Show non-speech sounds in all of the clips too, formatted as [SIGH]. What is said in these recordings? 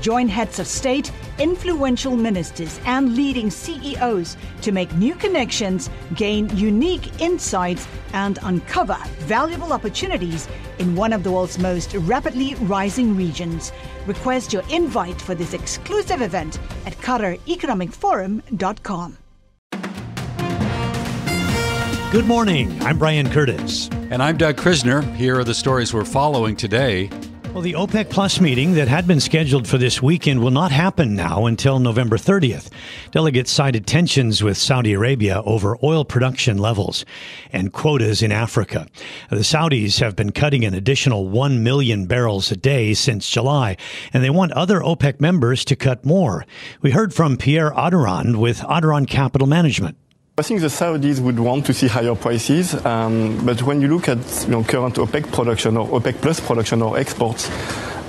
Join heads of state, influential ministers, and leading CEOs to make new connections, gain unique insights, and uncover valuable opportunities in one of the world's most rapidly rising regions. Request your invite for this exclusive event at QatarEconomicForum.com. Good morning. I'm Brian Curtis. And I'm Doug Krisner. Here are the stories we're following today. Well, the OPEC Plus meeting that had been scheduled for this weekend will not happen now until November 30th. Delegates cited tensions with Saudi Arabia over oil production levels and quotas in Africa. The Saudis have been cutting an additional 1 million barrels a day since July, and they want other OPEC members to cut more. We heard from Pierre Andurand with Andurand Capital Management. I think the Saudis would want to see higher prices, um, but when you look at you know, current OPEC production or OPEC plus production or exports,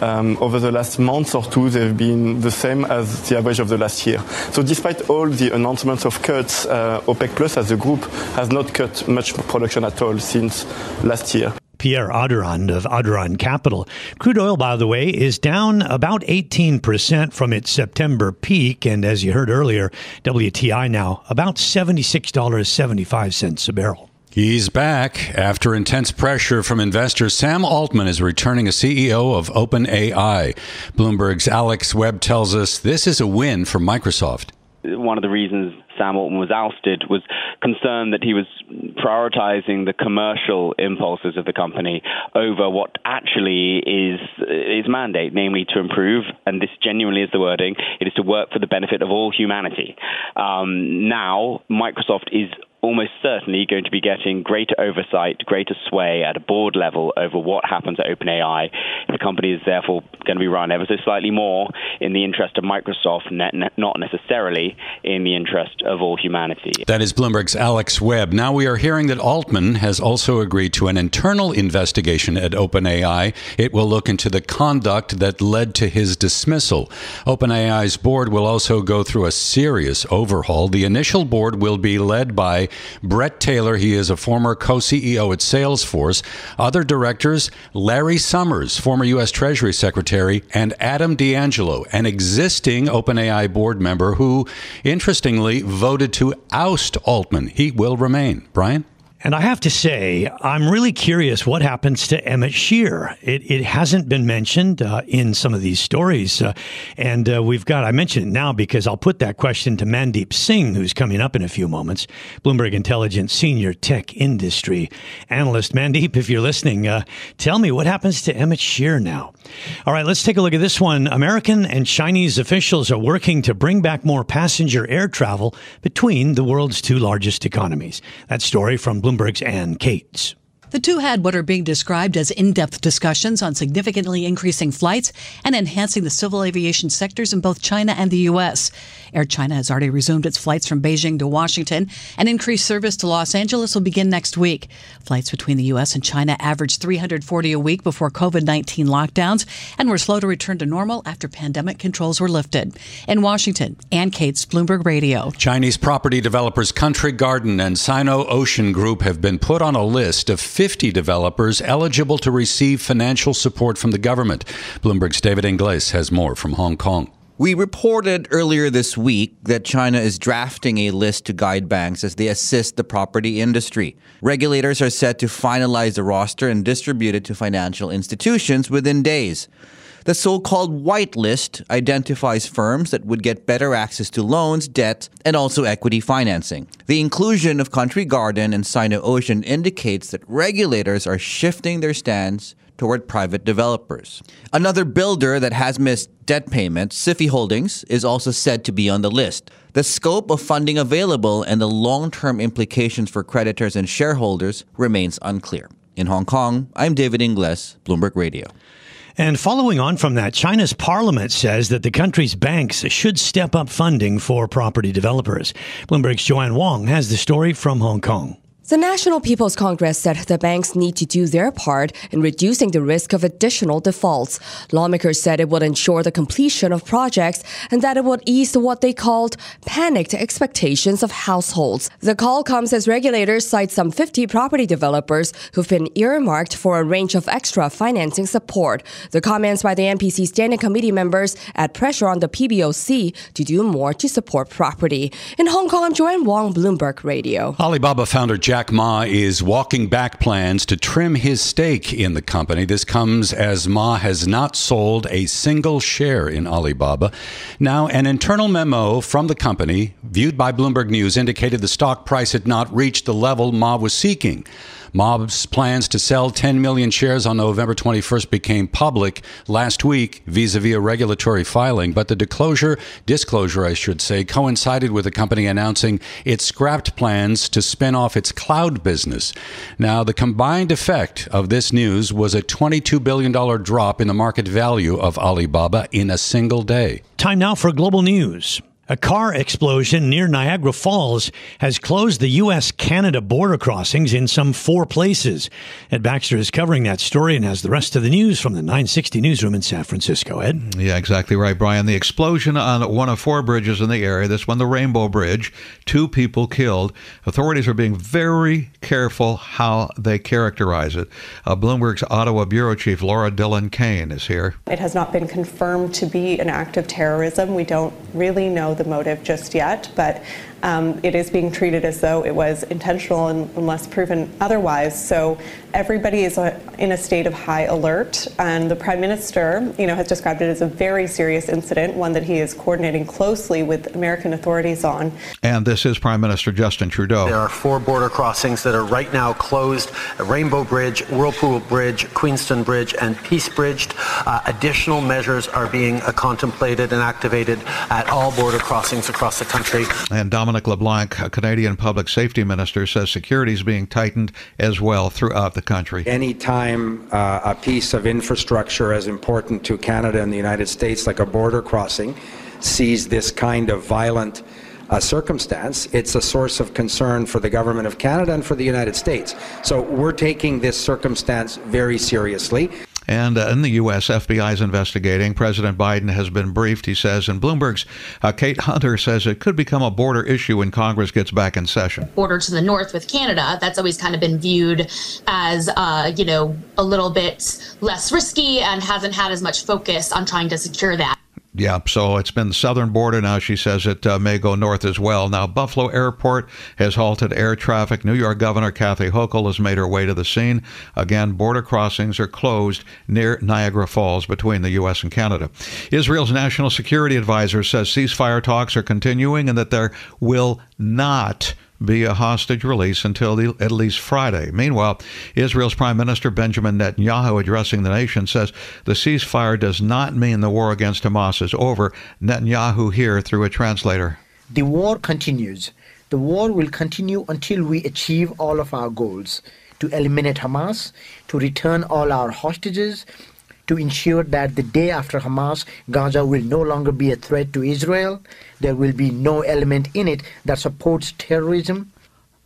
um, over the last month or two, they've been the same as the average of the last year. So despite all the announcements of cuts, uh, OPEC plus as a group has not cut much production at all since last year. Pierre Andurand of Andurand Capital. Crude oil, by the way, is down about 18% from its September peak. And as you heard earlier, WTI now about $76.75 a barrel. He's back. After intense pressure from investors, Sam Altman is returning as CEO of OpenAI. Bloomberg's Alex Webb tells us this is a win for Microsoft one of the reasons Sam Altman was ousted was concerned that he was prioritizing the commercial impulses of the company over what actually is his mandate, namely to improve, and this genuinely is the wording, it is to work for the benefit of all humanity. Um, now, Microsoft is almost certainly going to be getting greater oversight, greater sway at a board level over what happens at OpenAI. The company is therefore going to be run ever so slightly more in the interest of Microsoft, not necessarily in the interest of all humanity. That is Bloomberg's Alex Webb. Now we are hearing that Altman has also agreed to an internal investigation at OpenAI. It will look into the conduct that led to his dismissal. OpenAI's board will also go through a serious overhaul. The initial board will be led by Bret Taylor, he is a former co CEO at Salesforce. Other directors, Larry Summers, former U.S. Treasury Secretary, and Adam D'Angelo, an existing OpenAI board member who, interestingly, voted to oust Altman. He will remain. Brian? And I have to say, I'm really curious what happens to Emmett Shear. It, it hasn't been mentioned uh, in some of these stories. Uh, and uh, we've got, I mention it now because I'll put that question to Mandeep Singh, who's coming up in a few moments, Bloomberg Intelligence Senior Tech Industry Analyst. Mandeep, if you're listening, uh, tell me what happens to Emmett Shear now. All right, let's take a look at this one. American and Chinese officials are working to bring back more passenger air travel between the world's two largest economies. That story from Bloomberg Bloomberg's Ann Cates. The two had what are being described as in depth discussions on significantly increasing flights and enhancing the civil aviation sectors in both China and the U.S. Air China has already resumed its flights from Beijing to Washington, and increased service to Los Angeles will begin next week. Flights between the U.S. and China averaged 340 a week before COVID 19 lockdowns and were slow to return to normal after pandemic controls were lifted. In Washington, Ann Cates, Bloomberg Radio. Chinese property developers Country Garden and Sino Ocean Group have been put on a list of 50 developers eligible to receive financial support from the government. Bloomberg's David Ingles has more from Hong Kong. We reported earlier this week that China is drafting a list to guide banks as they assist the property industry. Regulators are set to finalize the roster and distribute it to financial institutions within days. The so called whitelist identifies firms that would get better access to loans, debt, and also equity financing. The inclusion of Country Garden and Sino Ocean indicates that regulators are shifting their stance toward private developers. Another builder that has missed debt payments, CIFI Holdings, is also said to be on the list. The scope of funding available and the long term implications for creditors and shareholders remains unclear. In Hong Kong, I'm David Ingles, Bloomberg Radio. And following on from that, China's parliament says that the country's banks should step up funding for property developers. Bloomberg's Joanne Wong has the story from Hong Kong. The National People's Congress said the banks need to do their part in reducing the risk of additional defaults. Lawmakers said it would ensure the completion of projects and that it would ease what they called panicked expectations of households. The call comes as regulators cite some 50 property developers who've been earmarked for a range of extra financing support. The comments by the NPC Standing Committee members add pressure on the PBOC to do more to support property. In Hong Kong, I'm Wong, Bloomberg Radio. Alibaba founder Jack Jack Ma is walking back plans to trim his stake in the company. This comes as Ma has not sold a single share in Alibaba. Now, an internal memo from the company, viewed by Bloomberg News, indicated the stock price had not reached the level Ma was seeking. Ma's plans to sell 10 million shares on November 21st became public last week vis-a-vis a regulatory filing, but the disclosure, disclosure I should say, coincided with the company announcing it scrapped plans to spin off its cloud business. Now, the combined effect of this news was a $22 billion drop in the market value of Alibaba in a single day. Time now for global news. A car explosion near Niagara Falls has closed the U.S. Canada border crossings in some four places. Ed Baxter is covering that story and has the rest of the news from the 960 newsroom in San Francisco. Ed? Yeah, exactly right, Brian. The explosion on one of four bridges in the area, this one, the Rainbow Bridge, two people killed. Authorities are being very careful how they characterize it. Uh, Bloomberg's Ottawa Bureau Chief Laura Dhillon Kane is here. It has not been confirmed to be an act of terrorism. We don't really know the motive just yet, but um, it is being treated as though it was intentional unless proven otherwise. So everybody is a, in a state of high alert, and the prime minister, you know, has described it as a very serious incident, one that he is coordinating closely with American authorities on. And this is Prime Minister Justin Trudeau. There are four border crossings that are right now closed: Rainbow Bridge, Whirlpool Bridge, Queenston Bridge, and Peace Bridge. Uh, additional measures are being uh, contemplated and activated at all border crossings across the country. And Dominic LeBlanc, a Canadian public safety minister, says security is being tightened as well throughout the country. Anytime uh, a piece of infrastructure as important to Canada and the United States, like a border crossing, sees this kind of violent uh, circumstance, it's a source of concern for the government of Canada and for the United States. So we're taking this circumstance very seriously. And uh, in the U.S., FBI is investigating. President Biden has been briefed, he says. And Bloomberg's uh, Kate Hunter says it could become a border issue when Congress gets back in session. Border to the north with Canada, that's always kind of been viewed as, uh, you know, a little bit less risky and hasn't had as much focus on trying to secure that. Yeah, so it's been the southern border. Now she says it uh, may go north as well. Now, Buffalo Airport has halted air traffic. New York Governor Kathy Hochul has made her way to the scene. Again, border crossings are closed near Niagara Falls between the U.S. and Canada. Israel's national security advisor says ceasefire talks are continuing and that there will not be a hostage release until the, at least Friday. Meanwhile, Israel's Prime Minister Benjamin Netanyahu, addressing the nation, says the ceasefire does not mean the war against Hamas is over. Netanyahu here through a translator. The war continues. The war will continue until we achieve all of our goals to eliminate Hamas, to return all our hostages, to ensure that the day after Hamas, Gaza will no longer be a threat to Israel. There will be no element in it that supports terrorism.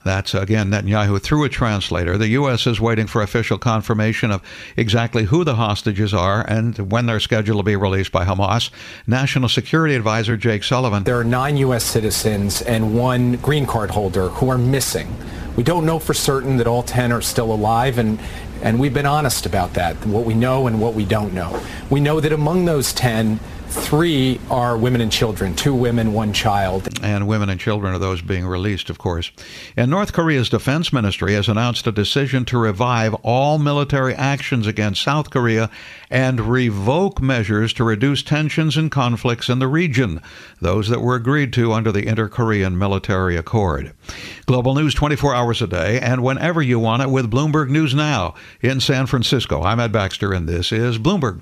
That's again Netanyahu through a translator. The U.S. is waiting for official confirmation of exactly who the hostages are and when they're scheduled to be released by Hamas. National Security Advisor Jake Sullivan. There are nine U.S. citizens and one green card holder who are missing. We don't know for certain that all 10 are still alive, and, and we've been honest about that, what we know and what we don't know. We know that among those 10, Three are women and children, two women, one child. And women and children are those being released, of course. And North Korea's defense ministry has announced a decision to revive all military actions against South Korea and revoke measures to reduce tensions and conflicts in the region, those that were agreed to under the Inter Korean Military Accord. Global news 24 hours a day and whenever you want it with Bloomberg News Now in San Francisco. I'm Ed Baxter, and this is Bloomberg.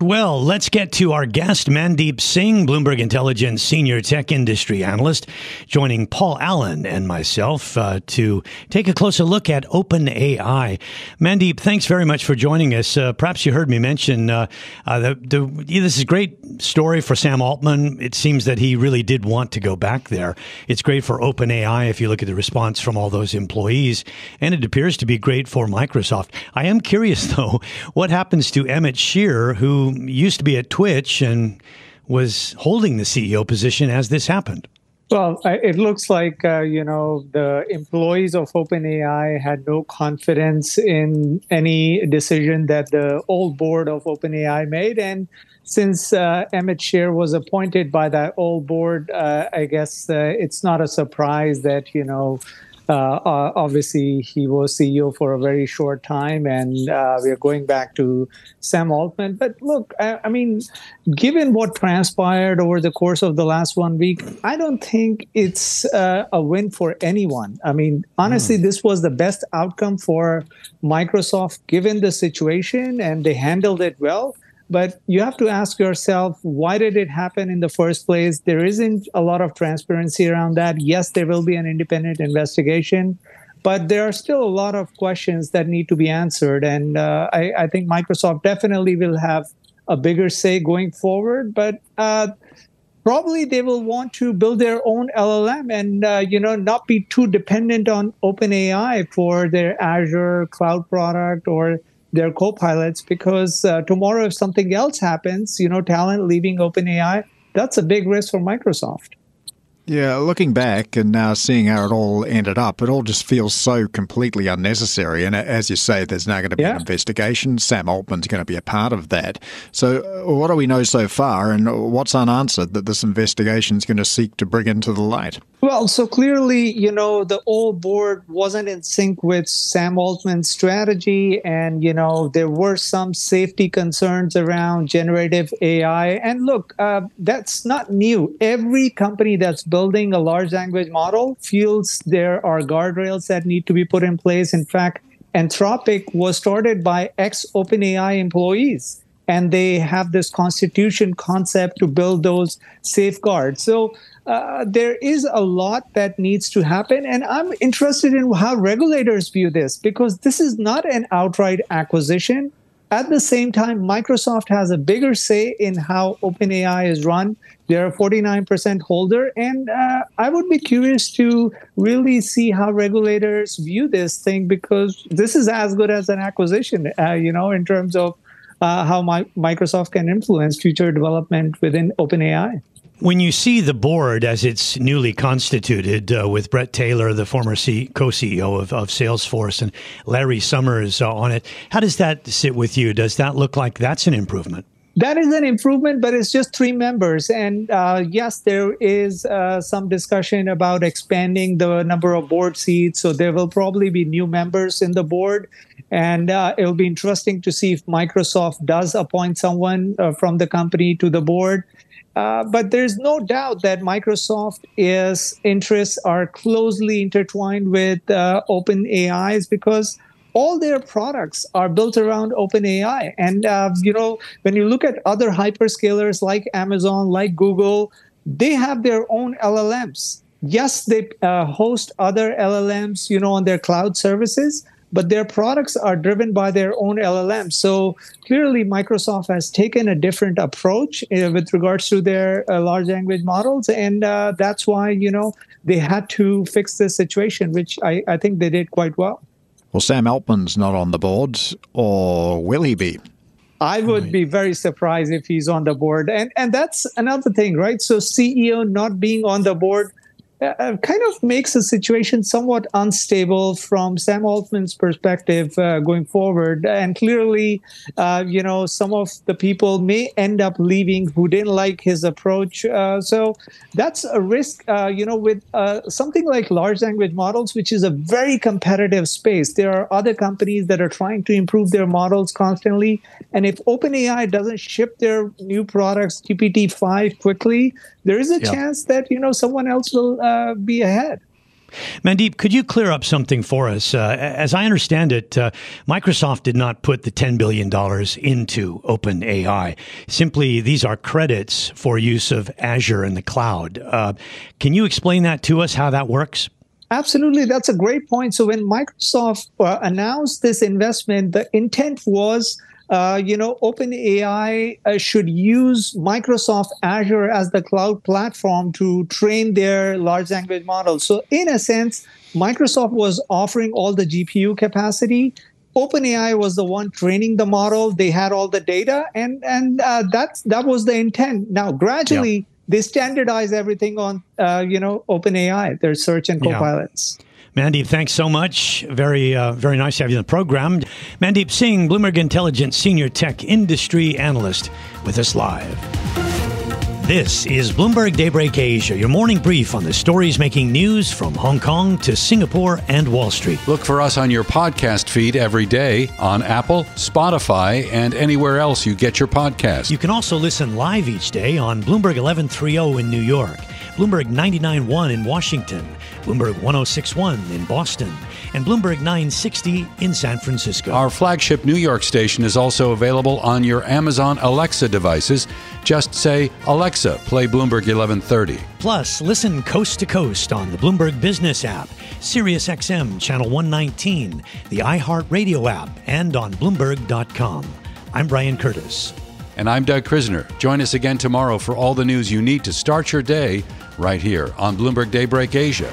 Well, let's get to our guest, Mandeep Singh, Bloomberg Intelligence Senior Tech Industry Analyst, joining Paul Allen and myself uh, to take a closer look at OpenAI. Mandeep, thanks very much for joining us. Uh, perhaps you heard me mention uh, uh the, the, this is a great story for Sam Altman. It seems that he really did want to go back there. It's great for OpenAI if you look at the response from all those employees, and it appears to be great for Microsoft. I am curious, [LAUGHS] though, what happens to Emmett Shear, who used to be at Twitch and was holding the CEO position as this happened. Well, it looks like uh, you know the employees of OpenAI had no confidence in any decision that the old board of OpenAI made, and since uh, Emmett Shear was appointed by that old board, uh, I guess uh, it's not a surprise that you know uh, uh, obviously, he was CEO for a very short time, and uh, we are going back to Sam Altman. But look, I, I, mean, given what transpired over the course of the last one week, I don't think it's uh, a win for anyone. I mean, honestly, mm. this was the best outcome for Microsoft given the situation, and they handled it well. But you have to ask yourself, why did it happen in the first place? There isn't a lot of transparency around that. Yes, there will be an independent investigation, but there are still a lot of questions that need to be answered. And uh, I, I, think Microsoft definitely will have a bigger say going forward. But uh, probably they will want to build their own LLM and uh, you know not be too dependent on OpenAI for their Azure cloud product or their co-pilots because uh, tomorrow if something else happens you know talent leaving openai that's a big risk for microsoft yeah, looking back and now seeing how it all ended up, it all just feels so completely unnecessary. And as you say, there's now going to be yeah. an investigation. Sam Altman's going to be a part of that. So, uh, what do we know so far, and what's unanswered that this investigation is going to seek to bring into the light? Well, so clearly, you know, the old board wasn't in sync with Sam Altman's strategy. And, you know, there were some safety concerns around generative AI. And look, uh, that's not new. Every company that's building a large language model feels there are guardrails that need to be put in place. In fact, Anthropic was started by ex OpenAI employees and they have this constitution concept to build those safeguards. So uh, there is a lot that needs to happen. And I'm interested in how regulators view this because this is not an outright acquisition. At the same time, Microsoft has a bigger say in how OpenAI is run. They're a 49% holder. And uh, I would be curious to really see how regulators view this thing because this is as good as an acquisition, uh, you know, in terms of uh, how my, Microsoft can influence future development within OpenAI. When you see the board as it's newly constituted uh, with Bret Taylor, the former C- co-CEO of, of, Salesforce, and Larry Summers uh, on it, how does that sit with you? Does that look like that's an improvement? That is an improvement, but it's just three members. And uh, yes, there is uh, some discussion about expanding the number of board seats. So there will probably be new members in the board. And uh, it will be interesting to see if Microsoft does appoint someone uh, from the company to the board. Uh, but there's no doubt that Microsoft's interests are closely intertwined with uh, OpenAI's because all their products are built around OpenAI. And uh, you know, when you look at other hyperscalers like Amazon, like Google, they have their own LLMs. Yes, they uh, host other LLMs, you know, on their cloud services, but their products are driven by their own LLM. So clearly, Microsoft has taken a different approach uh, with regards to their uh, large language models, and uh, that's why you know they had to fix this situation, which I, I think they did quite well. Well, Sam Altman's not on the board, or will he be? I would be very surprised if he's on the board. And and that's another thing, right? So CEO not being on the board uh, kind of makes the situation somewhat unstable from Sam Altman's perspective uh, going forward. And clearly, uh, you know, some of the people may end up leaving who didn't like his approach. Uh, so that's a risk, uh, you know, with uh, something like large language models, which is a very competitive space. There are other companies that are trying to improve their models constantly. And if OpenAI doesn't ship their new products, GPT-5, quickly, there is a yeah. chance that, you know, someone else will uh, be ahead. Mandeep, could you clear up something for us? Uh, as I understand it, uh, Microsoft did not put the $10 billion into OpenAI. Simply, these are credits for use of Azure in the cloud. Uh, can you explain that to us, how that works? Absolutely. That's a great point. So, when Microsoft uh, announced this investment, the intent was uh, you know, OpenAI uh, should use Microsoft Azure as the cloud platform to train their large language models. So, in a sense, Microsoft was offering all the GPU capacity. OpenAI was the one training the model. They had all the data, and and uh, that that was the intent. Now, gradually, yeah. they standardize everything on uh, you know OpenAI, their search and copilots. Yeah. Mandeep, thanks so much. Very, uh, very nice to have you on the program. Mandeep Singh, Bloomberg Intelligence Senior Tech Industry Analyst, with us live. This is Bloomberg Daybreak Asia, your morning brief on the stories making news from Hong Kong to Singapore and Wall Street. Look for us on your podcast feed every day on Apple, Spotify, and anywhere else you get your podcast. You can also listen live each day on Bloomberg 1130 in New York, Bloomberg 99.1 in Washington, Bloomberg 1061 in Boston, and Bloomberg 960 in San Francisco. Our flagship New York station is also available on your Amazon Alexa devices. Just say, Alexa, play Bloomberg 1130. Plus, listen coast to coast on the Bloomberg Business app, SiriusXM Channel 119, the iHeartRadio app, and on Bloomberg.com. I'm Brian Curtis. And I'm Doug Krisner. Join us again tomorrow for all the news you need to start your day right here on Bloomberg Daybreak Asia.